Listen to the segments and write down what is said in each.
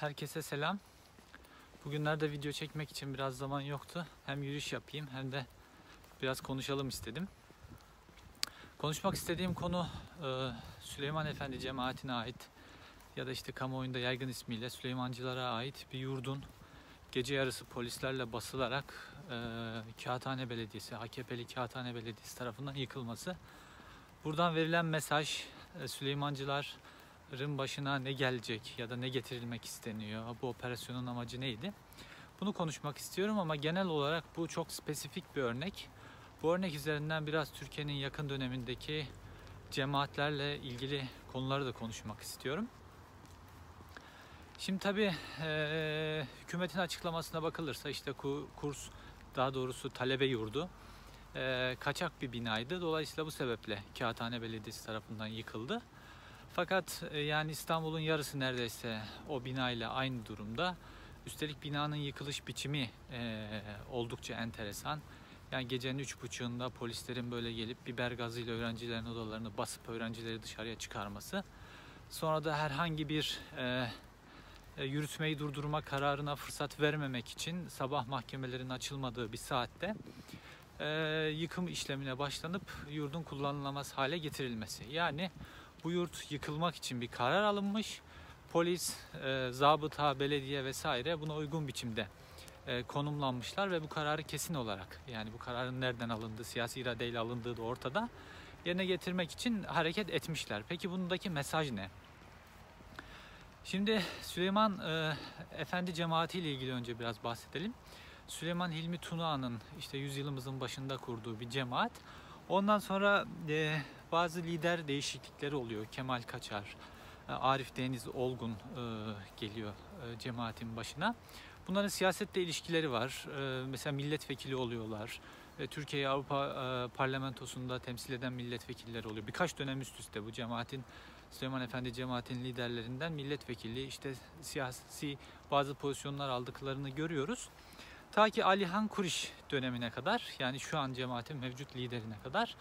Herkese selam. Bugünlerde video çekmek için biraz zaman yoktu. Hem yürüyüş yapayım hem de biraz konuşalım istedim. Konuşmak istediğim konu e, Süleyman Efendi cemaatine ait ya da işte kamuoyunda yaygın ismiyle Süleymancılara ait bir yurdun gece yarısı polislerle basılarak e, Kağıthane Belediyesi, AKP'li Kağıthane Belediyesi tarafından yıkılması. Buradan verilen mesaj e, Süleymancıların başına ne gelecek ya da ne getirilmek isteniyor, bu operasyonun amacı neydi? Bunu konuşmak istiyorum ama genel olarak bu çok spesifik bir örnek. Bu örnek üzerinden biraz Türkiye'nin yakın dönemindeki cemaatlerle ilgili konuları da konuşmak istiyorum. Şimdi tabii e, hükümetin açıklamasına bakılırsa işte ku- kurs daha doğrusu talebe yurdu e, kaçak bir binaydı. Dolayısıyla bu sebeple Kağıthane Belediyesi tarafından yıkıldı. Fakat e, yani İstanbul'un yarısı neredeyse o binayla aynı durumda. Üstelik binanın yıkılış biçimi e, oldukça enteresan. Yani gecenin üç buçuğunda polislerin böyle gelip biber gazıyla öğrencilerin odalarını basıp öğrencileri dışarıya çıkarması. Sonra da herhangi bir e, e, yürütmeyi durdurma kararına fırsat vermemek için sabah mahkemelerin açılmadığı bir saatte e, yıkım işlemine başlanıp yurdun kullanılamaz hale getirilmesi. Yani bu yurt yıkılmak için bir karar alınmış. Polis, e, zabıta, belediye vesaire buna uygun biçimde e, konumlanmışlar ve bu kararı kesin olarak yani bu kararın nereden alındığı, siyasi iradeyle alındığı da ortada yerine getirmek için hareket etmişler. Peki bundaki mesaj ne? Şimdi Süleyman e, Efendi cemaati ile ilgili önce biraz bahsedelim. Süleyman Hilmi Tuna'nın işte yüzyılımızın başında kurduğu bir cemaat. Ondan sonra e, bazı lider değişiklikleri oluyor. Kemal Kaçar, e, Arif Deniz Olgun e, geliyor e, cemaatin başına. Bunların siyasetle ilişkileri var. Mesela milletvekili oluyorlar. E, Türkiye Avrupa Parlamentosu'nda temsil eden milletvekilleri oluyor. Birkaç dönem üst üste bu cemaatin Süleyman Efendi cemaatin liderlerinden milletvekili işte siyasi bazı pozisyonlar aldıklarını görüyoruz. Ta ki Alihan Kuriş dönemine kadar yani şu an cemaatin mevcut liderine kadar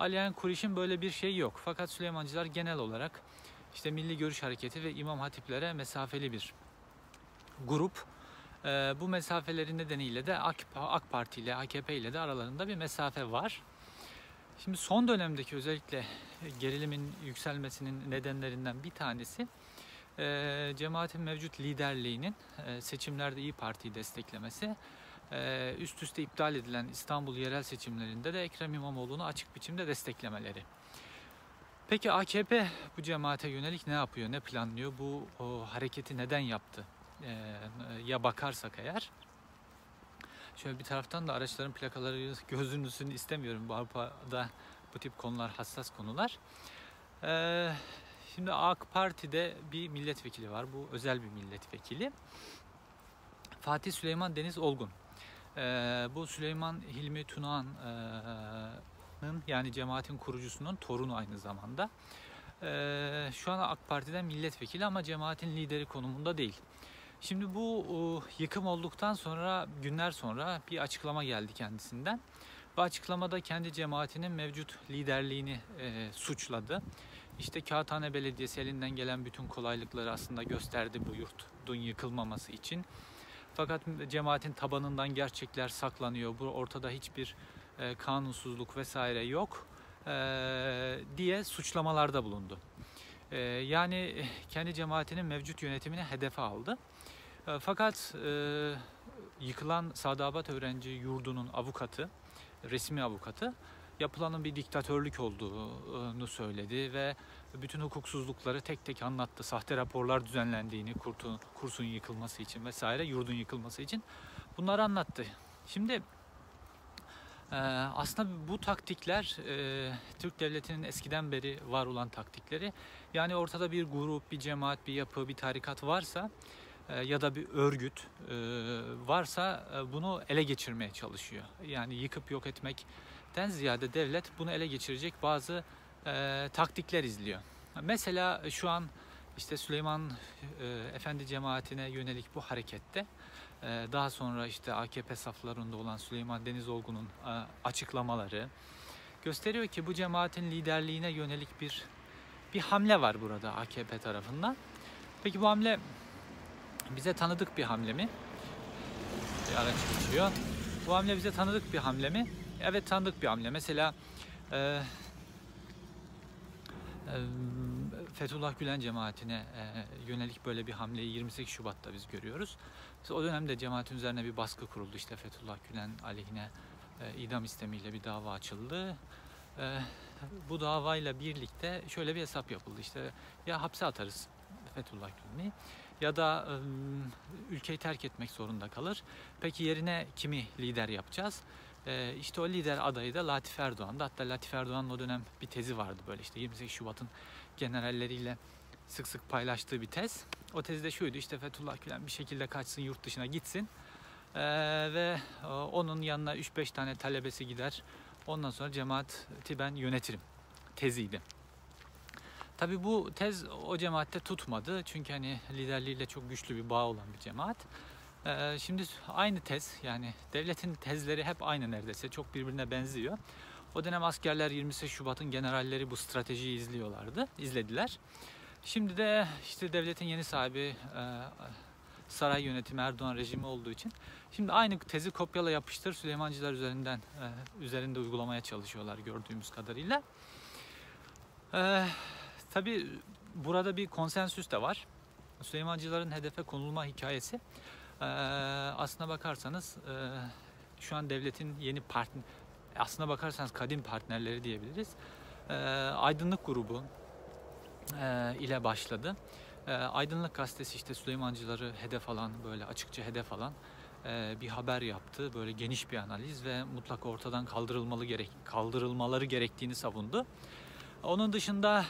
Alihan Kuriş'in böyle bir şey yok. Fakat Süleymancılar genel olarak işte Milli Görüş Hareketi ve İmam Hatiplere mesafeli bir grup. Ee, bu mesafeleri nedeniyle de AK, AK Parti ile AKP ile de aralarında bir mesafe var. Şimdi son dönemdeki özellikle gerilimin yükselmesinin nedenlerinden bir tanesi e, cemaatin mevcut liderliğinin e, seçimlerde İyi Parti'yi desteklemesi. E, üst üste iptal edilen İstanbul yerel seçimlerinde de Ekrem İmamoğlu'nu açık biçimde desteklemeleri. Peki AKP bu cemaate yönelik ne yapıyor, ne planlıyor? Bu o, hareketi neden yaptı? E, ya bakarsak eğer Şöyle bir taraftan da araçların plakaları gözünüzün istemiyorum. Bu Avrupa'da bu tip konular hassas konular. Ee, şimdi AK Parti'de bir milletvekili var. Bu özel bir milletvekili. Fatih Süleyman Deniz Olgun. Ee, bu Süleyman Hilmi Tunağan'ın yani cemaatin kurucusunun torunu aynı zamanda. Ee, şu an AK Parti'den milletvekili ama cemaatin lideri konumunda değil. Şimdi bu yıkım olduktan sonra günler sonra bir açıklama geldi kendisinden. Bu açıklamada kendi cemaatinin mevcut liderliğini e, suçladı. İşte Kağıthane Belediyesi elinden gelen bütün kolaylıkları aslında gösterdi bu yurtun yıkılmaması için. Fakat cemaatin tabanından gerçekler saklanıyor. Bu ortada hiçbir e, kanunsuzluk vesaire yok e, diye suçlamalarda bulundu. E, yani kendi cemaatinin mevcut yönetimini hedefe aldı. Fakat e, yıkılan Sadabat Öğrenci Yurdu'nun avukatı, resmi avukatı yapılanın bir diktatörlük olduğunu söyledi ve bütün hukuksuzlukları tek tek anlattı. Sahte raporlar düzenlendiğini, kurtun, kursun yıkılması için vesaire, yurdun yıkılması için bunları anlattı. Şimdi e, aslında bu taktikler e, Türk Devleti'nin eskiden beri var olan taktikleri. Yani ortada bir grup, bir cemaat, bir yapı, bir tarikat varsa ya da bir örgüt varsa bunu ele geçirmeye çalışıyor. Yani yıkıp yok etmekten ziyade devlet bunu ele geçirecek bazı taktikler izliyor. Mesela şu an işte Süleyman Efendi cemaatine yönelik bu harekette daha sonra işte AKP saflarında olan Süleyman Denizolgun'un açıklamaları gösteriyor ki bu cemaatin liderliğine yönelik bir bir hamle var burada AKP tarafından. Peki bu hamle bize tanıdık bir hamle mi? Bir araç geçiyor. Bu hamle bize tanıdık bir hamle mi? Evet tanıdık bir hamle. Mesela e, e, Fethullah Gülen cemaatine e, yönelik böyle bir hamleyi 28 Şubat'ta biz görüyoruz. İşte o dönemde cemaatin üzerine bir baskı kuruldu. İşte Fethullah Gülen aleyhine e, idam istemiyle bir dava açıldı. E, bu davayla birlikte şöyle bir hesap yapıldı. İşte ya hapse atarız Fethullah Gülen'i ya da ülkeyi terk etmek zorunda kalır. Peki yerine kimi lider yapacağız? E, işte o lider adayı da Latif Erdoğan'dı. Hatta Latif Erdoğan'ın o dönem bir tezi vardı böyle işte 28 Şubat'ın generalleriyle sık sık paylaştığı bir tez. O tezde şuydu işte Fethullah Gülen bir şekilde kaçsın yurt dışına gitsin ee, ve e, onun yanına 3-5 tane talebesi gider. Ondan sonra cemaati ben yönetirim teziydi. Tabi bu tez o cemaatte tutmadı. Çünkü hani liderliğiyle çok güçlü bir bağ olan bir cemaat. Ee, şimdi aynı tez yani devletin tezleri hep aynı neredeyse. Çok birbirine benziyor. O dönem askerler 28 Şubat'ın generalleri bu stratejiyi izliyorlardı. izlediler. Şimdi de işte devletin yeni sahibi e, saray yönetimi Erdoğan rejimi olduğu için şimdi aynı tezi kopyala yapıştır Süleymancılar üzerinden e, üzerinde uygulamaya çalışıyorlar gördüğümüz kadarıyla. E, Tabi burada bir konsensüs de var. Süleymancıların hedefe konulma hikayesi e, aslına bakarsanız e, şu an devletin yeni partner aslına bakarsanız kadim partnerleri diyebiliriz. E, aydınlık grubu e, ile başladı. E, Aydınlık gazetesi işte Süleymancıları hedef alan böyle açıkça hedef alan e, bir haber yaptı. Böyle geniş bir analiz ve mutlaka ortadan kaldırılmalı gerek kaldırılmaları gerektiğini savundu. Onun dışında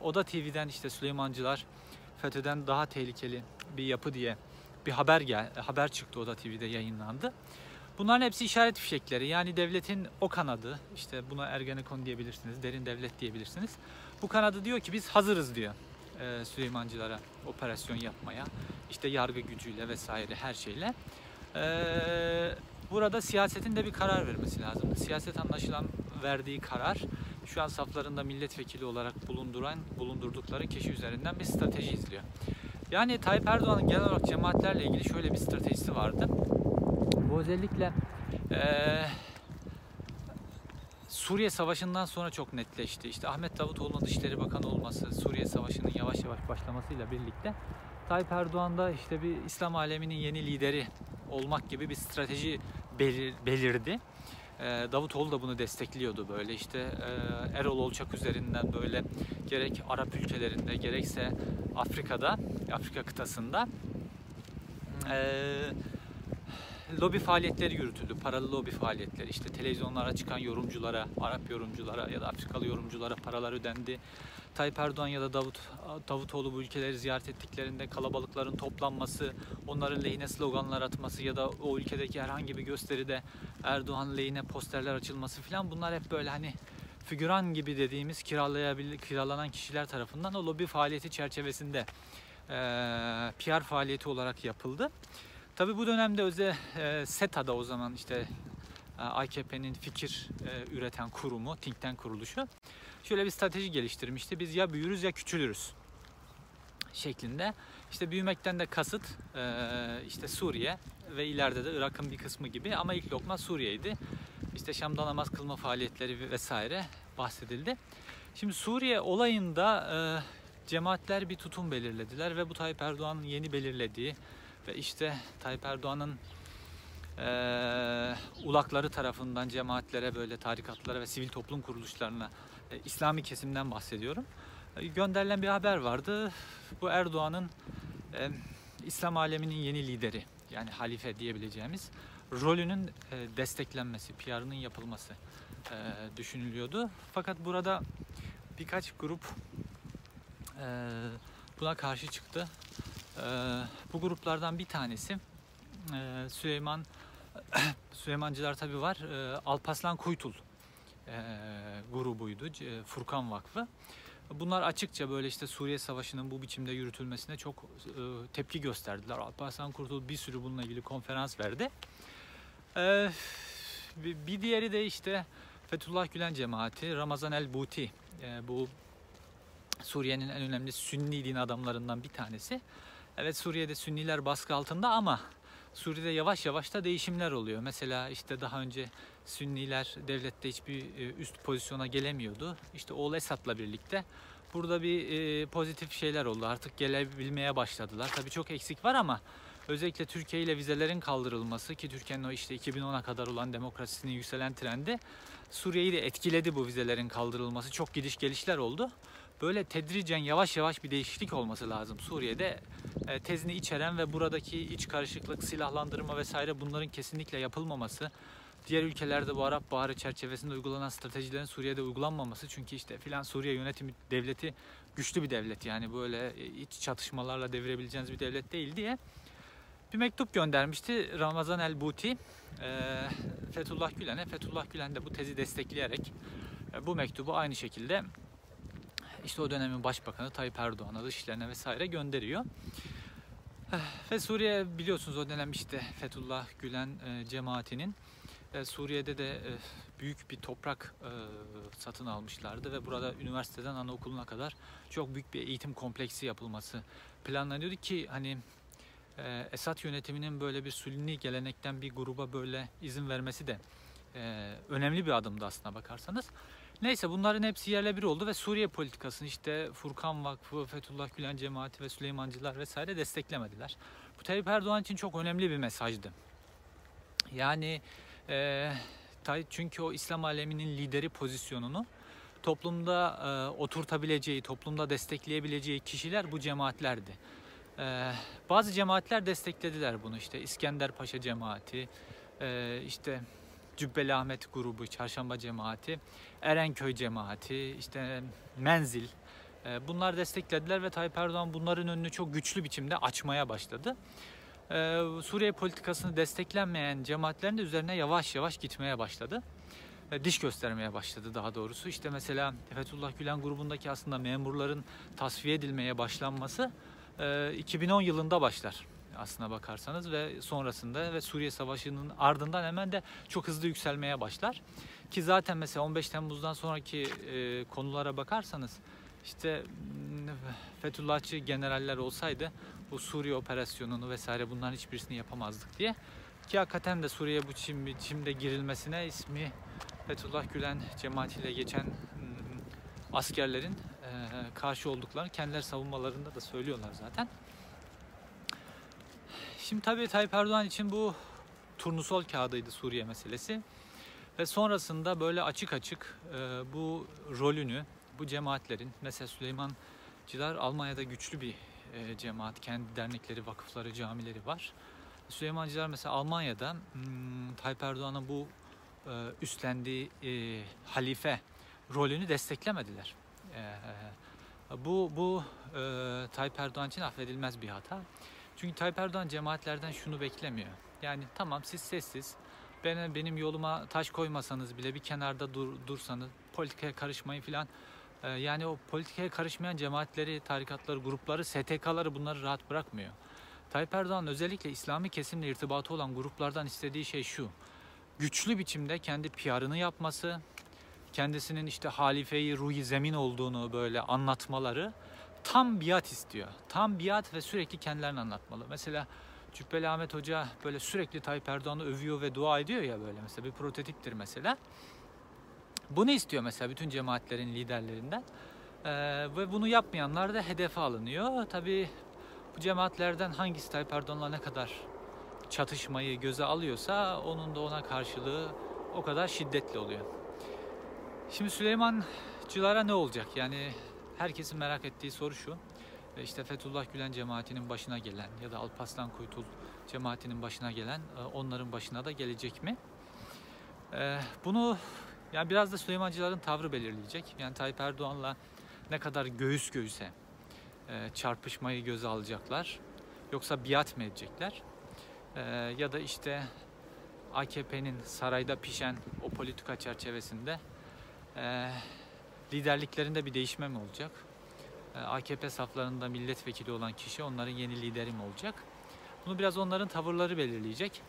Oda TV'den işte Süleymancılar FETÖ'den daha tehlikeli bir yapı diye bir haber gel haber çıktı Oda TV'de yayınlandı. Bunların hepsi işaret fişekleri. Yani devletin o kanadı, işte buna Ergenekon diyebilirsiniz, derin devlet diyebilirsiniz. Bu kanadı diyor ki biz hazırız diyor e, Süleymancılara operasyon yapmaya. İşte yargı gücüyle vesaire her şeyle. E, burada siyasetin de bir karar vermesi lazım. Siyaset anlaşılan verdiği karar şu an saflarında milletvekili olarak bulunduran, bulundurdukları kişi üzerinden bir strateji izliyor. Yani Tayyip Erdoğan'ın genel olarak cemaatlerle ilgili şöyle bir stratejisi vardı. Bu özellikle e, Suriye Savaşı'ndan sonra çok netleşti. İşte Ahmet Davutoğlu'nun Dışişleri Bakanı olması, Suriye Savaşı'nın yavaş yavaş başlamasıyla birlikte Tayyip Erdoğan da işte bir İslam aleminin yeni lideri olmak gibi bir strateji belir, belirdi. Ee, Davutoğlu da bunu destekliyordu böyle işte e, Erol Olçak üzerinden böyle gerek Arap ülkelerinde gerekse Afrika'da Afrika kıtasında e, lobi faaliyetleri yürütüldü. Paralı lobi faaliyetleri. İşte televizyonlara çıkan yorumculara, Arap yorumculara ya da Afrikalı yorumculara paralar ödendi. Tayyip Erdoğan ya da Davut Davutoğlu bu ülkeleri ziyaret ettiklerinde kalabalıkların toplanması, onların lehine sloganlar atması ya da o ülkedeki herhangi bir gösteride Erdoğan lehine posterler açılması falan bunlar hep böyle hani figüran gibi dediğimiz kiralayabil kiralanan kişiler tarafından o lobi faaliyeti çerçevesinde e, PR faaliyeti olarak yapıldı. Tabi bu dönemde öze e, SETA'da o zaman işte AKP'nin fikir e, üreten kurumu, think tank kuruluşu şöyle bir strateji geliştirmişti. Biz ya büyürüz ya küçülürüz şeklinde. İşte büyümekten de kasıt e, işte Suriye ve ileride de Irak'ın bir kısmı gibi ama ilk lokma Suriye'ydi. İşte Şam'da namaz kılma faaliyetleri vesaire bahsedildi. Şimdi Suriye olayında e, cemaatler bir tutum belirlediler ve bu Tayyip Erdoğan'ın yeni belirlediği ve işte Tayyip Erdoğan'ın e, ulakları tarafından cemaatlere böyle tarikatlara ve sivil toplum kuruluşlarına e, İslami kesimden bahsediyorum. E, gönderilen bir haber vardı. Bu Erdoğan'ın e, İslam aleminin yeni lideri yani halife diyebileceğimiz rolünün e, desteklenmesi, PR'ının yapılması e, düşünülüyordu. Fakat burada birkaç grup e, buna karşı çıktı. E, bu gruplardan bir tanesi e, Süleyman Süleymancılar tabi var. E, Alpaslan Kuytul grubuydu. E, Furkan Vakfı. Bunlar açıkça böyle işte Suriye Savaşı'nın bu biçimde yürütülmesine çok e, tepki gösterdiler. Alparslan Kurtul bir sürü bununla ilgili konferans verdi. E, bir diğeri de işte Fethullah Gülen cemaati, Ramazan el Buti. E, bu Suriye'nin en önemli Sünni din adamlarından bir tanesi. Evet Suriye'de Sünniler baskı altında ama Suriye'de yavaş yavaş da değişimler oluyor. Mesela işte daha önce Sünniler devlette hiçbir e, üst pozisyona gelemiyordu. İşte oğul Esad'la birlikte burada bir e, pozitif şeyler oldu. Artık gelebilmeye başladılar. Tabii çok eksik var ama özellikle Türkiye ile vizelerin kaldırılması ki Türkiye'nin o işte 2010'a kadar olan demokrasisinin yükselen trendi Suriye'yi de etkiledi bu vizelerin kaldırılması. Çok gidiş gelişler oldu. Böyle tedricen yavaş yavaş bir değişiklik olması lazım. Suriye'de e, tezini içeren ve buradaki iç karışıklık, silahlandırma vesaire bunların kesinlikle yapılmaması. Diğer ülkelerde bu Arap Baharı çerçevesinde uygulanan stratejilerin Suriye'de uygulanmaması. Çünkü işte filan Suriye yönetimi devleti güçlü bir devlet. Yani böyle e, iç çatışmalarla devirebileceğiniz bir devlet değil diye bir mektup göndermişti Ramazan El Buti e, Fethullah Gülen'e. Fethullah Gülen de bu tezi destekleyerek e, bu mektubu aynı şekilde işte o dönemin başbakanı Tayyip Erdoğan'a, dışişlerine vesaire gönderiyor. Ve Suriye biliyorsunuz o dönem işte Fethullah Gülen e, cemaatinin e, Suriye'de de e, büyük bir toprak e, satın almışlardı ve burada üniversiteden anaokuluna kadar çok büyük bir eğitim kompleksi yapılması planlanıyordu ki hani e, Esad yönetiminin böyle bir sünni gelenekten bir gruba böyle izin vermesi de önemli bir adımdı aslına bakarsanız. Neyse bunların hepsi yerle bir oldu ve Suriye politikasını işte Furkan Vakfı, Fethullah Gülen Cemaati ve Süleymancılar vesaire desteklemediler. Bu Tayyip Erdoğan için çok önemli bir mesajdı. Yani e, çünkü o İslam aleminin lideri pozisyonunu toplumda e, oturtabileceği, toplumda destekleyebileceği kişiler bu cemaatlerdi. E, bazı cemaatler desteklediler bunu işte İskender Paşa cemaati, e, işte Cübbeli Ahmet grubu, Çarşamba cemaati, Erenköy cemaati, işte Menzil. e, Bunlar desteklediler ve Tayyip Erdoğan bunların önünü çok güçlü biçimde açmaya başladı. E, Suriye politikasını desteklenmeyen cemaatlerin de üzerine yavaş yavaş gitmeye başladı. E, Diş göstermeye başladı daha doğrusu. İşte mesela Fethullah Gülen grubundaki aslında memurların tasfiye edilmeye başlanması e, 2010 yılında başlar aslına bakarsanız ve sonrasında ve Suriye Savaşı'nın ardından hemen de çok hızlı yükselmeye başlar. Ki zaten mesela 15 Temmuz'dan sonraki e, konulara bakarsanız işte Fethullahçı generaller olsaydı bu Suriye operasyonunu vesaire bunların hiçbirisini yapamazdık diye. Ki hakikaten de Suriye bu biçim, biçimde girilmesine ismi Fethullah Gülen cemaatiyle geçen m, askerlerin e, karşı olduklarını kendileri savunmalarında da söylüyorlar zaten. Şimdi tabii Tayyip Erdoğan için bu turnusol kağıdıydı Suriye meselesi. Ve sonrasında böyle açık açık e, bu rolünü, bu cemaatlerin, mesela Süleymancılar Almanya'da güçlü bir e, cemaat, kendi dernekleri, vakıfları, camileri var. Süleymancılar mesela Almanya'da hmm, Tayyip Erdoğan'ın bu e, üstlendiği e, halife rolünü desteklemediler. E, bu bu e, Tayyip Erdoğan için affedilmez bir hata. Çünkü Tayyip Erdoğan cemaatlerden şunu beklemiyor. Yani tamam siz sessiz, ben, benim yoluma taş koymasanız bile bir kenarda dur, dursanız, politikaya karışmayın filan. Ee, yani o politikaya karışmayan cemaatleri, tarikatları, grupları, STK'ları bunları rahat bırakmıyor. Tayyip Erdoğan özellikle İslami kesimle irtibatı olan gruplardan istediği şey şu. Güçlü biçimde kendi PR'ını yapması, kendisinin işte halifeyi ruhi zemin olduğunu böyle anlatmaları tam biat istiyor. Tam biat ve sürekli kendilerini anlatmalı. Mesela Cübbeli Ahmet Hoca böyle sürekli Tayyip Erdoğan'ı övüyor ve dua ediyor ya böyle mesela bir prototiptir mesela. Bunu istiyor mesela bütün cemaatlerin liderlerinden. Ee, ve bunu yapmayanlar da hedefe alınıyor. Tabii bu cemaatlerden hangisi Tayyip Erdoğan'la ne kadar çatışmayı göze alıyorsa onun da ona karşılığı o kadar şiddetli oluyor. Şimdi Süleymancılara ne olacak? Yani herkesin merak ettiği soru şu. E, İşte Fethullah Gülen cemaatinin başına gelen ya da Alparslan Kuytul cemaatinin başına gelen e, onların başına da gelecek mi? E, Bunu yani biraz da Süleymancıların tavrı belirleyecek. Yani Tayyip Erdoğan'la ne kadar göğüs göğüse e, çarpışmayı göze alacaklar. Yoksa biat mı edecekler? E, Ya da işte AKP'nin sarayda pişen o politika çerçevesinde e, liderliklerinde bir değişme mi olacak? AKP saflarında milletvekili olan kişi onların yeni lideri mi olacak? Bunu biraz onların tavırları belirleyecek.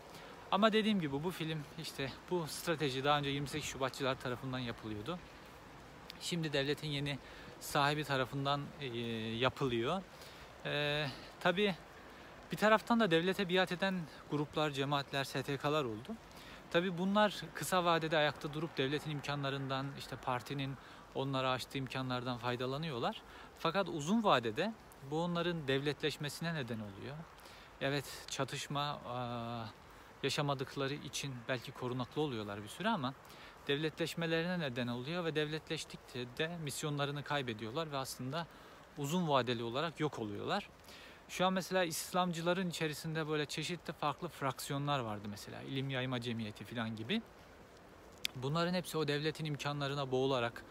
Ama dediğim gibi bu film işte bu strateji daha önce 28 Şubatçılar tarafından yapılıyordu. Şimdi devletin yeni sahibi tarafından e, yapılıyor. E, tabii Bir taraftan da devlete biat eden gruplar, cemaatler, STK'lar oldu. Tabii bunlar kısa vadede ayakta durup devletin imkanlarından, işte partinin onlara açtığı imkanlardan faydalanıyorlar. Fakat uzun vadede bu onların devletleşmesine neden oluyor. Evet çatışma yaşamadıkları için belki korunaklı oluyorlar bir süre ama devletleşmelerine neden oluyor ve devletleştikçe de misyonlarını kaybediyorlar ve aslında uzun vadeli olarak yok oluyorlar. Şu an mesela İslamcıların içerisinde böyle çeşitli farklı fraksiyonlar vardı mesela. İlim Yayma Cemiyeti falan gibi. Bunların hepsi o devletin imkanlarına boğularak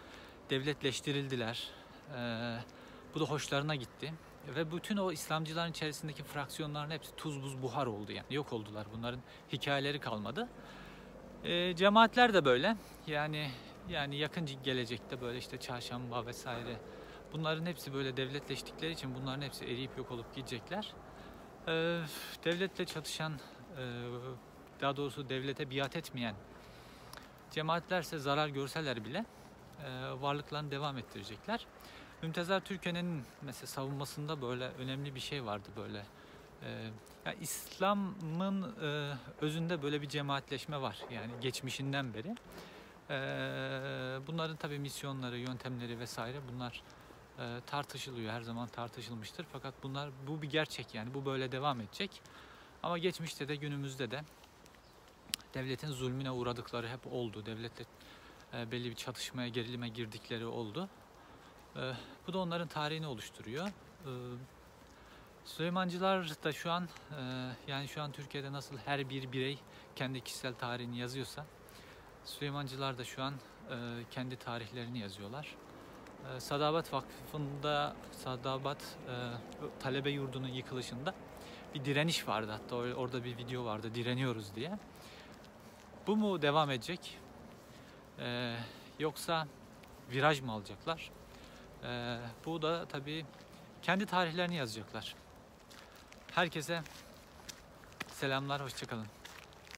devletleştirildiler. Ee, bu da hoşlarına gitti. Ve bütün o İslamcıların içerisindeki fraksiyonların hepsi tuz buz buhar oldu yani. Yok oldular. Bunların hikayeleri kalmadı. Ee, cemaatler de böyle. Yani yani yakın gelecekte böyle işte çarşamba vesaire bunların hepsi böyle devletleştikleri için bunların hepsi eriyip yok olup gidecekler. Ee, devletle çatışan e, daha doğrusu devlete biat etmeyen cemaatlerse zarar görseler bile e, varlıklarını devam ettirecekler. Mümtazar Türkiye'nin mesela savunmasında böyle önemli bir şey vardı böyle. E, ya İslam'ın e, özünde böyle bir cemaatleşme var yani geçmişinden beri. E, bunların tabi misyonları, yöntemleri vesaire bunlar e, tartışılıyor her zaman tartışılmıştır. Fakat bunlar bu bir gerçek yani bu böyle devam edecek. Ama geçmişte de günümüzde de devletin zulmüne uğradıkları hep oldu. Devletle e, belli bir çatışmaya, gerilime girdikleri oldu. E, bu da onların tarihini oluşturuyor. E, Süleymancılar da şu an e, yani şu an Türkiye'de nasıl her bir birey kendi kişisel tarihini yazıyorsa Süleymancılar da şu an e, kendi tarihlerini yazıyorlar. E, Sadabat Vakfı'nda Sadabat e, talebe yurdunun yıkılışında bir direniş vardı hatta or- orada bir video vardı direniyoruz diye. Bu mu devam edecek? E, yoksa viraj mı alacaklar? E, bu da tabii kendi tarihlerini yazacaklar. Herkese selamlar, hoşçakalın.